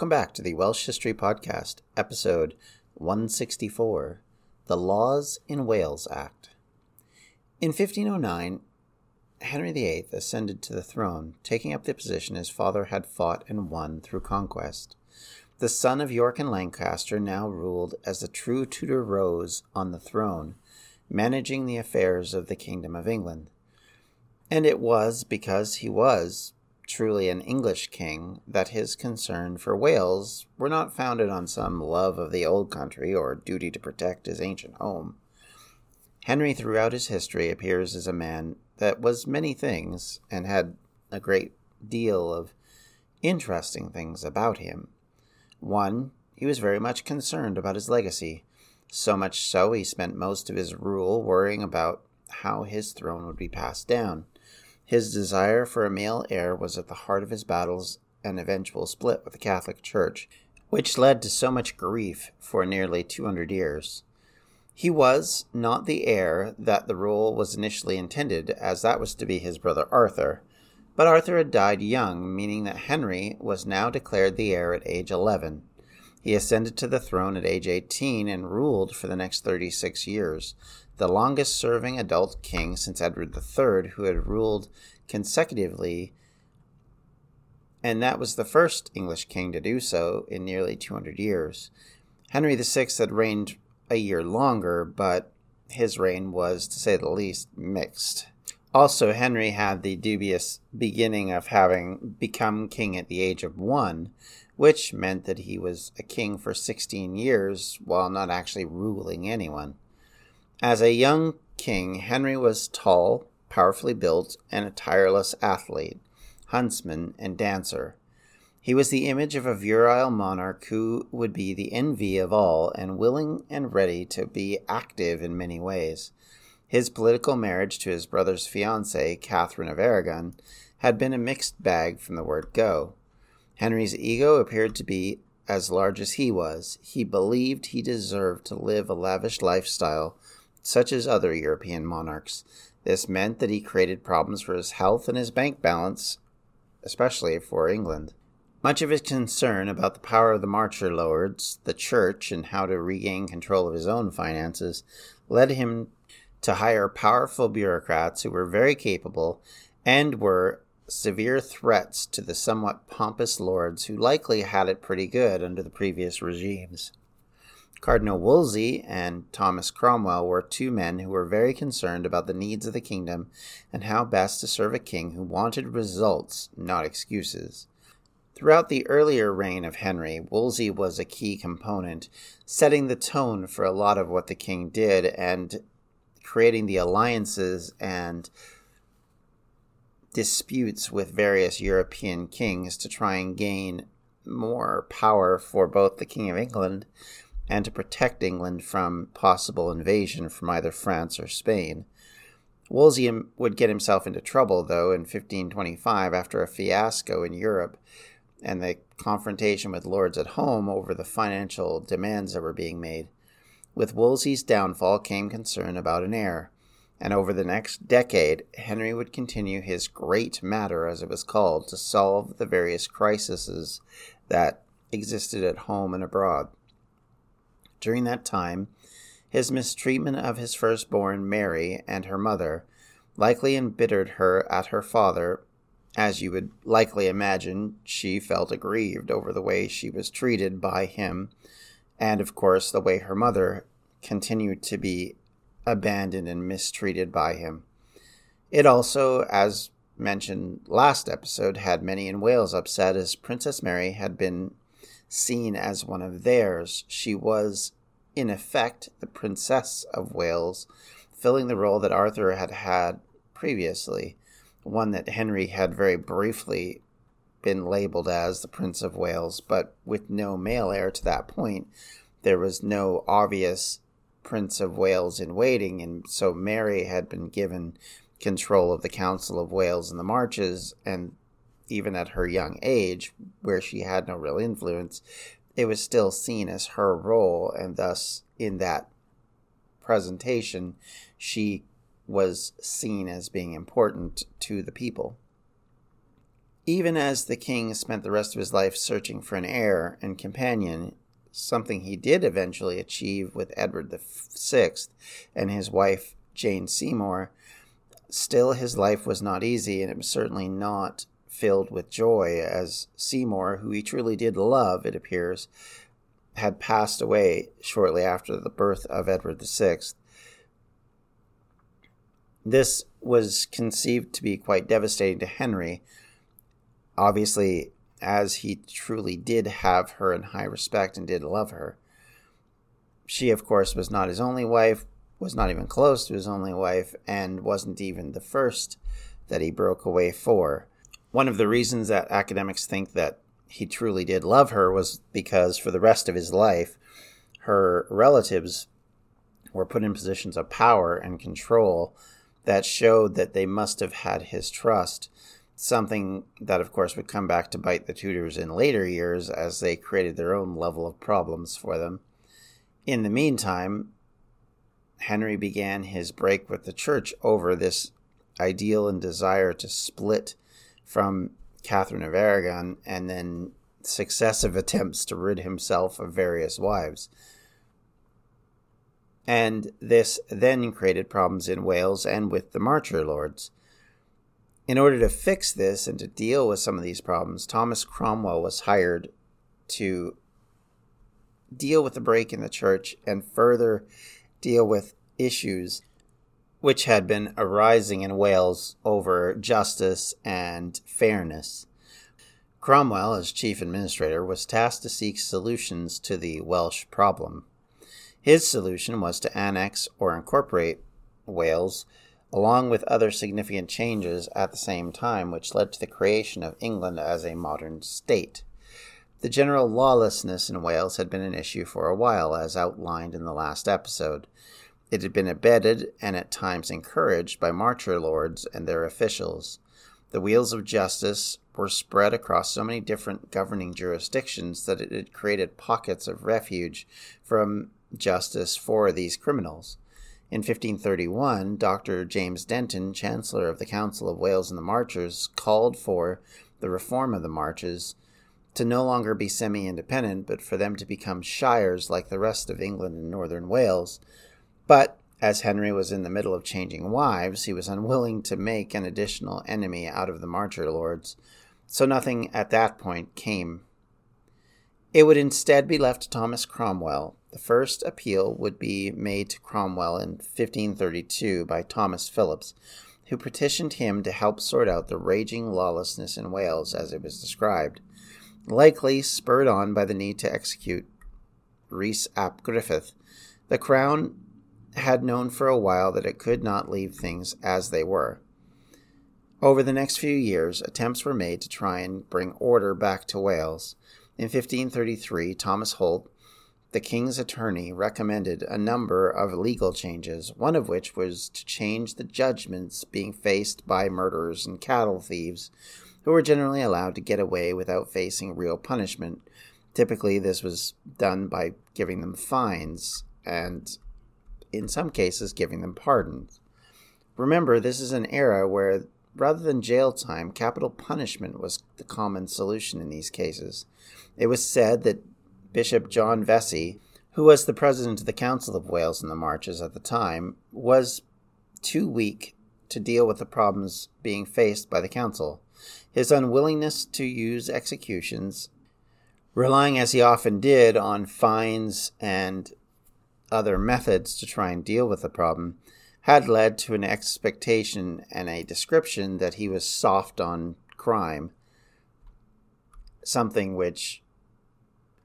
Welcome back to the Welsh History Podcast, episode 164 The Laws in Wales Act. In 1509, Henry VIII ascended to the throne, taking up the position his father had fought and won through conquest. The son of York and Lancaster now ruled as the true Tudor rose on the throne, managing the affairs of the Kingdom of England. And it was because he was truly an English king that his concern for Wales were not founded on some love of the old country or duty to protect his ancient home. Henry, throughout his history, appears as a man that was many things and had a great deal of interesting things about him. One, he was very much concerned about his legacy, so much so he spent most of his rule worrying about how his throne would be passed down. His desire for a male heir was at the heart of his battles and eventual split with the Catholic Church, which led to so much grief for nearly 200 years. He was not the heir that the rule was initially intended, as that was to be his brother Arthur. But Arthur had died young, meaning that Henry was now declared the heir at age 11. He ascended to the throne at age 18 and ruled for the next 36 years, the longest serving adult king since Edward III, who had ruled consecutively, and that was the first English king to do so in nearly 200 years. Henry VI had reigned a year longer, but his reign was, to say the least, mixed. Also, Henry had the dubious beginning of having become king at the age of one, which meant that he was a king for 16 years while not actually ruling anyone. As a young king, Henry was tall, powerfully built, and a tireless athlete, huntsman, and dancer. He was the image of a virile monarch who would be the envy of all and willing and ready to be active in many ways. His political marriage to his brother's fiancée, Catherine of Aragon, had been a mixed bag from the word go. Henry's ego appeared to be as large as he was. He believed he deserved to live a lavish lifestyle such as other European monarchs. This meant that he created problems for his health and his bank balance, especially for England. Much of his concern about the power of the Marcher Lords, the Church, and how to regain control of his own finances led him to hire powerful bureaucrats who were very capable and were severe threats to the somewhat pompous lords who likely had it pretty good under the previous regimes. Cardinal Wolsey and Thomas Cromwell were two men who were very concerned about the needs of the kingdom and how best to serve a king who wanted results, not excuses. Throughout the earlier reign of Henry, Wolsey was a key component, setting the tone for a lot of what the king did and creating the alliances and disputes with various European kings to try and gain more power for both the King of England and to protect England from possible invasion from either France or Spain. Wolsey would get himself into trouble, though, in 1525 after a fiasco in Europe and the confrontation with lords at home over the financial demands that were being made. With Wolsey's downfall came concern about an heir, and over the next decade, Henry would continue his great matter, as it was called, to solve the various crises that existed at home and abroad. During that time, his mistreatment of his firstborn, Mary, and her mother likely embittered her at her father. As you would likely imagine, she felt aggrieved over the way she was treated by him, and of course, the way her mother continued to be abandoned and mistreated by him. It also, as mentioned last episode, had many in Wales upset as Princess Mary had been seen as one of theirs. She was, in effect, the Princess of Wales, filling the role that Arthur had had previously, one that Henry had very briefly been labeled as the Prince of Wales, but with no male heir to that point. There was no obvious Prince of Wales in waiting, and so Mary had been given control of the Council of Wales and the Marches, and even at her young age, where she had no real influence, it was still seen as her role, and thus in that presentation, she was seen as being important to the people. Even as the king spent the rest of his life searching for an heir and companion, something he did eventually achieve with Edward VI and his wife Jane Seymour, still his life was not easy and it was certainly not filled with joy as Seymour, who he truly did love, it appears, had passed away shortly after the birth of Edward VI. This was conceived to be quite devastating to Henry. Obviously, as he truly did have her in high respect and did love her. She, of course, was not his only wife, was not even close to his only wife, and wasn't even the first that he broke away for. One of the reasons that academics think that he truly did love her was because for the rest of his life, her relatives were put in positions of power and control that showed that they must have had his trust. Something that, of course, would come back to bite the Tudors in later years as they created their own level of problems for them. In the meantime, Henry began his break with the church over this ideal and desire to split from Catherine of Aragon and then successive attempts to rid himself of various wives. And this then created problems in Wales and with the Marcher lords. In order to fix this and to deal with some of these problems, Thomas Cromwell was hired to deal with the break in the church and further deal with issues which had been arising in Wales over justice and fairness. Cromwell, as chief administrator, was tasked to seek solutions to the Welsh problem. His solution was to annex or incorporate Wales, along with other significant changes at the same time, which led to the creation of England as a modern state. The general lawlessness in Wales had been an issue for a while, as outlined in the last episode. It had been abetted and at times encouraged by marcher lords and their officials. The wheels of justice were spread across so many different governing jurisdictions that it had created pockets of refuge from justice for these criminals. In 1531, Dr. James Denton, Chancellor of the Council of Wales and the Marchers, called for the reform of the marches to no longer be semi independent, but for them to become shires like the rest of England and northern Wales, but as Henry was in the middle of changing wives, he was unwilling to make an additional enemy out of the Marcher lords, so nothing at that point came. It would instead be left to Thomas Cromwell. The first appeal would be made to Cromwell in 1532 by Thomas Phillips, who petitioned him to help sort out the raging lawlessness in Wales as it was described, likely spurred on by the need to execute Rhys ap Griffith. The crown had known for a while that it could not leave things as they were. Over the next few years, attempts were made to try and bring order back to Wales. In 1533, Thomas Holt, the king's attorney, recommended a number of legal changes, one of which was to change the judgments being faced by murderers and cattle thieves, who were generally allowed to get away without facing real punishment. Typically, this was done by giving them fines and in some cases giving them pardons. Remember, this is an era where, rather than jail time, capital punishment was the common solution in these cases. It was said that Bishop John Vesey, who was the president of the Council of Wales in the Marches at the time, was too weak to deal with the problems being faced by the Council. His unwillingness to use executions, relying as he often did on fines and other methods to try and deal with the problem had led to an expectation and a description that he was soft on crime, something which,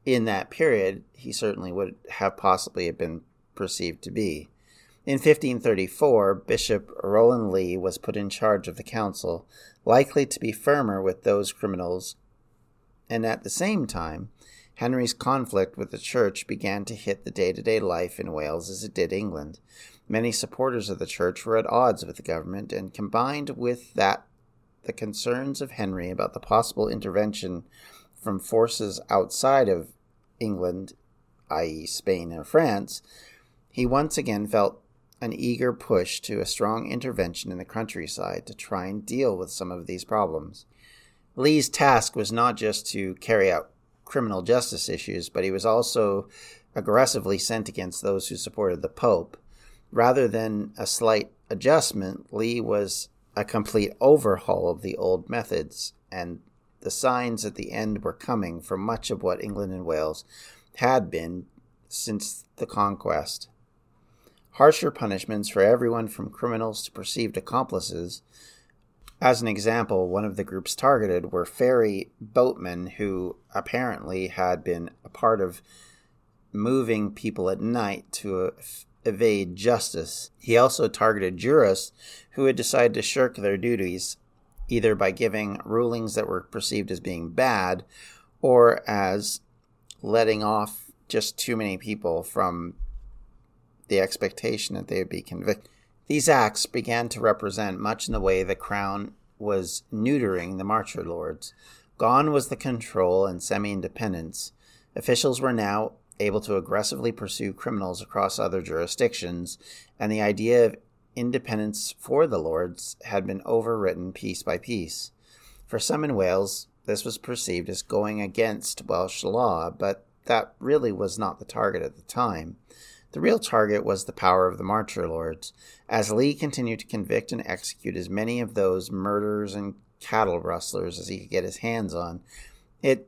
in that period, he certainly would have possibly been perceived to be. In 1534, Bishop Rowland Lee was put in charge of the council, likely to be firmer with those criminals, and at the same time, Henry's conflict with the church began to hit the day to day life in Wales as it did England. Many supporters of the church were at odds with the government, and combined with that, the concerns of Henry about the possible intervention from forces outside of England, i.e., Spain and France, he once again felt an eager push to a strong intervention in the countryside to try and deal with some of these problems. Lee's task was not just to carry out criminal justice issues, but he was also aggressively sent against those who supported the Pope. Rather than a slight adjustment, Lee was a complete overhaul of the old methods, and the signs at the end were coming for much of what England and Wales had been since the conquest. Harsher punishments for everyone from criminals to perceived accomplices. As an example, one of the groups targeted were ferry boatmen who apparently had been a part of moving people at night to evade justice. He also targeted jurists who had decided to shirk their duties, either by giving rulings that were perceived as being bad or as letting off just too many people from the expectation that they would be convicted. These acts began to represent much in the way the crown was neutering the marcher lords. Gone was the control and semi independence. Officials were now able to aggressively pursue criminals across other jurisdictions, and the idea of independence for the lords had been overwritten piece by piece. For some in Wales, this was perceived as going against Welsh law, but that really was not the target at the time. The real target was the power of the Marcher Lords, as Lee continued to convict and execute as many of those murderers and cattle rustlers as he could get his hands on. It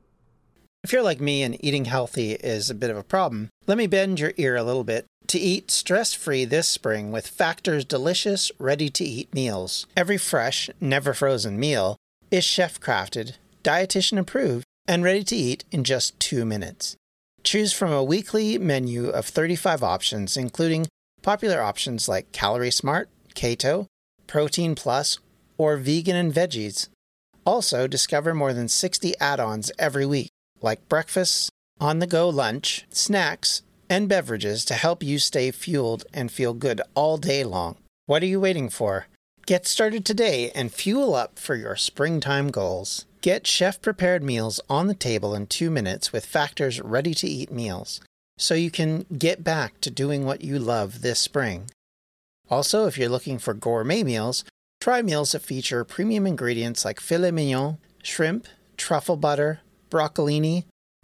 if you're like me and eating healthy is a bit of a problem, let me bend your ear a little bit to eat stress free this spring with Factor's delicious, ready to eat meals. Every fresh, never frozen meal is chef crafted, dietitian approved, and ready to eat in just two minutes. Choose from a weekly menu of 35 options, including popular options like Calorie Smart, Keto, Protein Plus, or Vegan and Veggies. Also, discover more than 60 add ons every week, like breakfast, on the go lunch, snacks, and beverages to help you stay fueled and feel good all day long. What are you waiting for? Get started today and fuel up for your springtime goals. Get chef prepared meals on the table in two minutes with Factor's ready to eat meals so you can get back to doing what you love this spring. Also, if you're looking for gourmet meals, try meals that feature premium ingredients like filet mignon, shrimp, truffle butter, broccolini,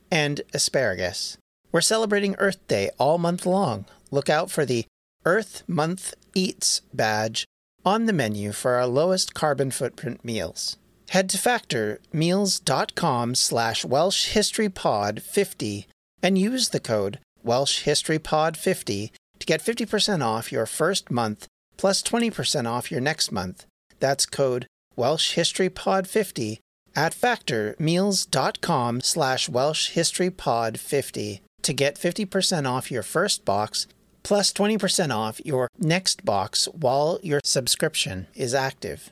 and asparagus. We're celebrating Earth Day all month long. Look out for the Earth Month Eats badge on the menu for our lowest carbon footprint meals. Head to factormeals.com slash welshhistorypod50 and use the code welshhistorypod50 to get 50% off your first month plus 20% off your next month. That's code welshhistorypod50 at factormeals.com slash welshhistorypod50 to get 50% off your first box plus 20% off your next box while your subscription is active.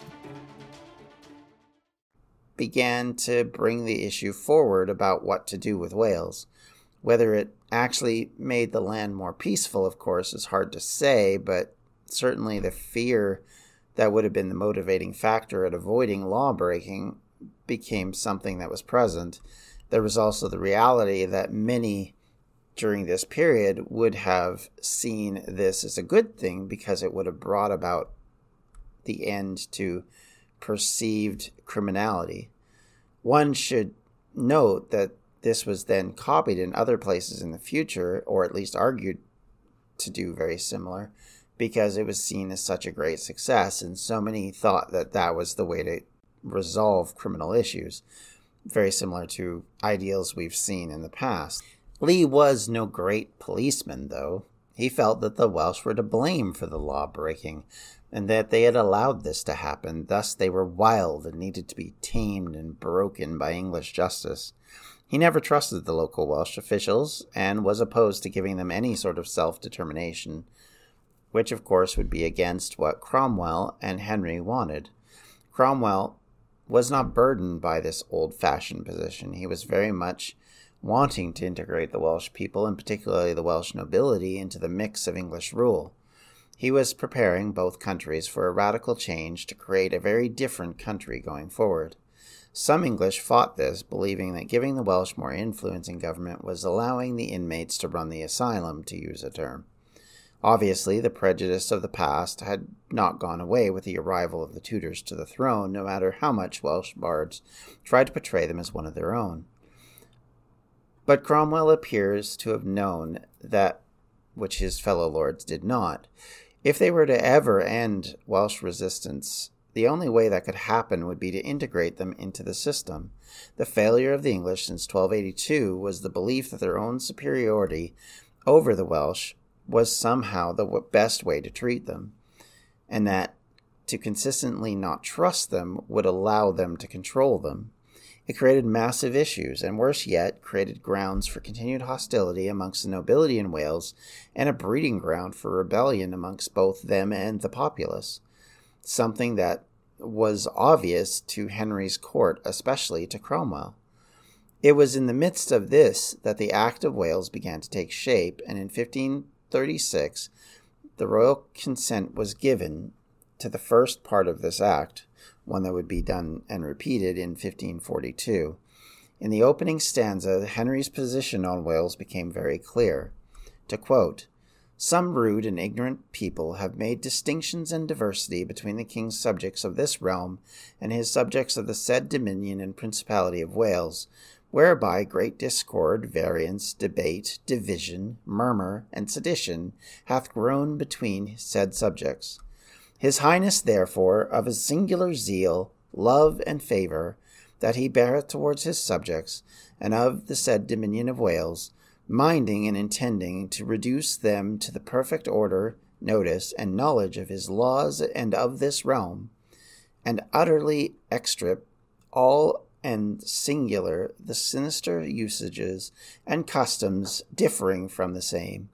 Began to bring the issue forward about what to do with Wales. Whether it actually made the land more peaceful, of course, is hard to say, but certainly the fear that would have been the motivating factor at avoiding lawbreaking became something that was present. There was also the reality that many during this period would have seen this as a good thing because it would have brought about the end to perceived criminality. One should note that this was then copied in other places in the future, or at least argued to do very similar, because it was seen as such a great success, and so many thought that that was the way to resolve criminal issues, very similar to ideals we've seen in the past. Lee was no great policeman, though. He felt that the Welsh were to blame for the law breaking, and that they had allowed this to happen, thus, they were wild and needed to be tamed and broken by English justice. He never trusted the local Welsh officials and was opposed to giving them any sort of self determination, which, of course, would be against what Cromwell and Henry wanted. Cromwell was not burdened by this old fashioned position. He was very much wanting to integrate the Welsh people, and particularly the Welsh nobility, into the mix of English rule. He was preparing both countries for a radical change to create a very different country going forward. Some English fought this, believing that giving the Welsh more influence in government was allowing the inmates to run the asylum, to use a term. Obviously, the prejudice of the past had not gone away with the arrival of the Tudors to the throne, no matter how much Welsh bards tried to portray them as one of their own. But Cromwell appears to have known that which his fellow lords did not. If they were to ever end Welsh resistance, the only way that could happen would be to integrate them into the system. The failure of the English since 1282 was the belief that their own superiority over the Welsh was somehow the best way to treat them, and that to consistently not trust them would allow them to control them. It created massive issues, and worse yet, created grounds for continued hostility amongst the nobility in Wales and a breeding ground for rebellion amongst both them and the populace. Something that was obvious to Henry's court, especially to Cromwell. It was in the midst of this that the Act of Wales began to take shape, and in 1536 the royal consent was given to the first part of this act, one that would be done and repeated in 1542. In the opening stanza, Henry's position on Wales became very clear. To quote, some rude and ignorant people have made distinctions and diversity between the king's subjects of this realm and his subjects of the said dominion and principality of Wales, whereby great discord, variance, debate, division, murmur, and sedition hath grown between said subjects. His Highness, therefore, of a singular zeal, love, and favour that he beareth towards his subjects, and of the said dominion of Wales, minding and intending to reduce them to the perfect order, notice, and knowledge of his laws and of this realm, and utterly extirp all and singular the sinister usages and customs differing from the same,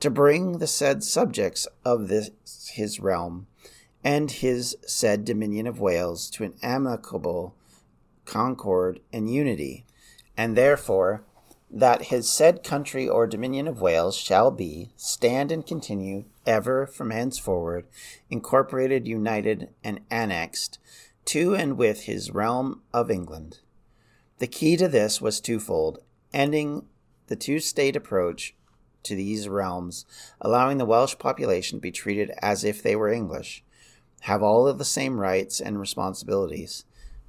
to bring the said subjects of this his realm and his said dominion of Wales to an amicable concord and unity, and therefore that his said country or dominion of Wales shall be, stand and continue ever from henceforward, incorporated, united, and annexed to and with his realm of England. The key to this was twofold ending the two state approach to these realms, allowing the Welsh population to be treated as if they were English, have all of the same rights and responsibilities,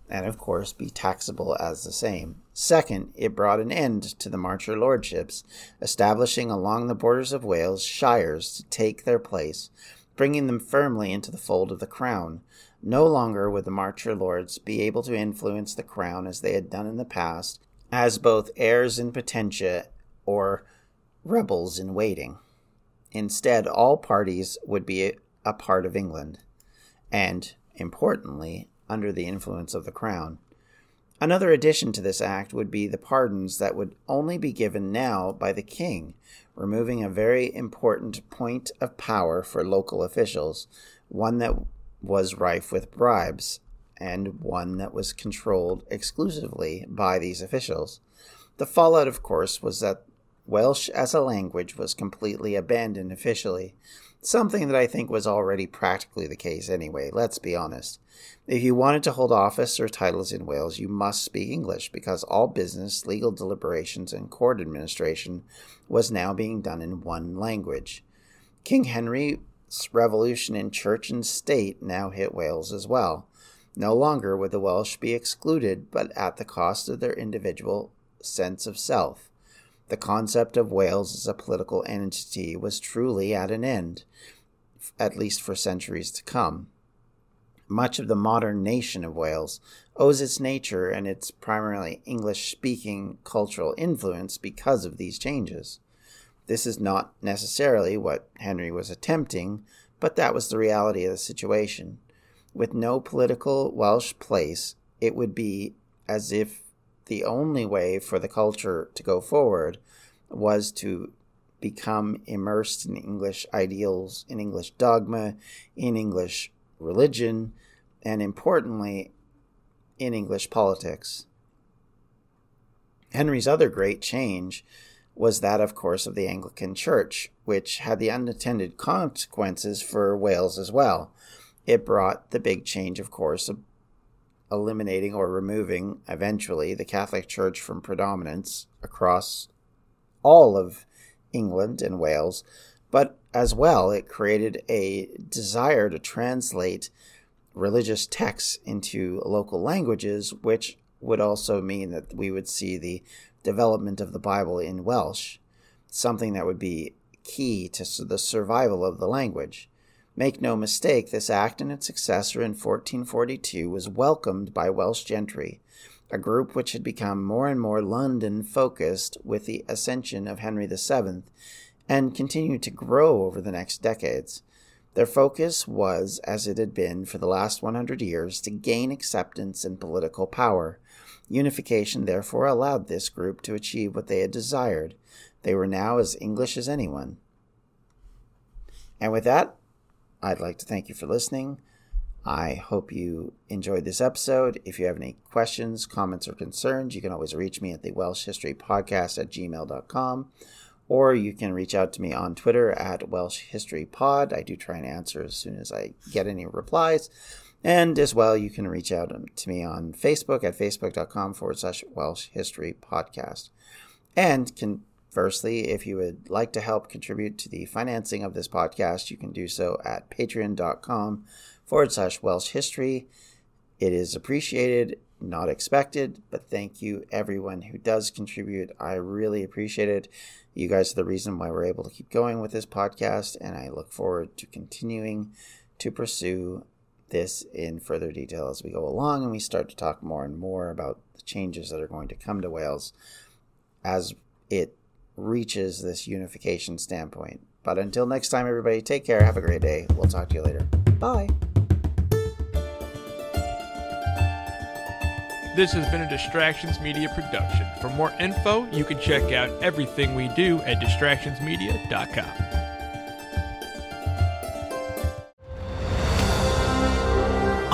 and of course be taxable as the same. Second, it brought an end to the Marcher lordships, establishing along the borders of Wales shires to take their place, bringing them firmly into the fold of the crown, no longer would the Marcher lords be able to influence the crown as they had done in the past, as both heirs in potentia or rebels in waiting. Instead, all parties would be a part of England, and, importantly, under the influence of the crown. Another addition to this act would be the pardons that would only be given now by the king, removing a very important point of power for local officials, one that was rife with bribes, and one that was controlled exclusively by these officials. The fallout, of course, was that Welsh as a language was completely abandoned officially, something that I think was already practically the case anyway, let's be honest. If you wanted to hold office or titles in Wales, you must speak English because all business, legal deliberations, and court administration was now being done in one language. King Henry's revolution in church and state now hit Wales as well. No longer would the Welsh be excluded, but at the cost of their individual sense of self. The concept of Wales as a political entity was truly at an end, at least for centuries to come. Much of the modern nation of Wales owes its nature and its primarily English speaking cultural influence because of these changes. This is not necessarily what Henry was attempting, but that was the reality of the situation. With no political Welsh place, it would be as if the only way for the culture to go forward was to become immersed in English ideals, in English dogma, in English religion, and importantly, in English politics. Henry's other great change was that, of course, of the Anglican Church, which had the unintended consequences for Wales as well. It brought the big change, of course, eliminating or removing eventually the Catholic Church from predominance across all of England and Wales, but as well, it created a desire to translate religious texts into local languages, which would also mean that we would see the development of the Bible in Welsh, something that would be key to the survival of the language. Make no mistake, this act and its successor in 1442 was welcomed by Welsh gentry, a group which had become more and more London focused with the ascension of Henry VII and continued to grow over the next decades. Their focus was, as it had been for the last 100 years, to gain acceptance and political power. Unification therefore allowed this group to achieve what they had desired. They were now as English as anyone. And with that, I'd like to thank you for listening. I hope you enjoyed this episode. If you have any questions, comments, or concerns, you can always reach me at the Welsh History Podcast at gmail.com or you can reach out to me on Twitter at Welsh History Pod. I do try and answer as soon as I get any replies. And as well, you can reach out to me on Facebook at facebook.com forward slash Welsh History Podcast. And conversely, if you would like to help contribute to the financing of this podcast, you can do so at patreon.com forward slash Welsh History. It is appreciated, not expected, but thank you everyone who does contribute. I really appreciate it. You guys are the reason why we're able to keep going with this podcast, and I look forward to continuing to pursue this in further detail as we go along and we start to talk more and more about the changes that are going to come to Wales as it reaches this unification standpoint. But until next time, everybody, take care. Have a great day. We'll talk to you later. Bye. This has been a Distractions Media production. For more info, you can check out everything we do at distractionsmedia.com.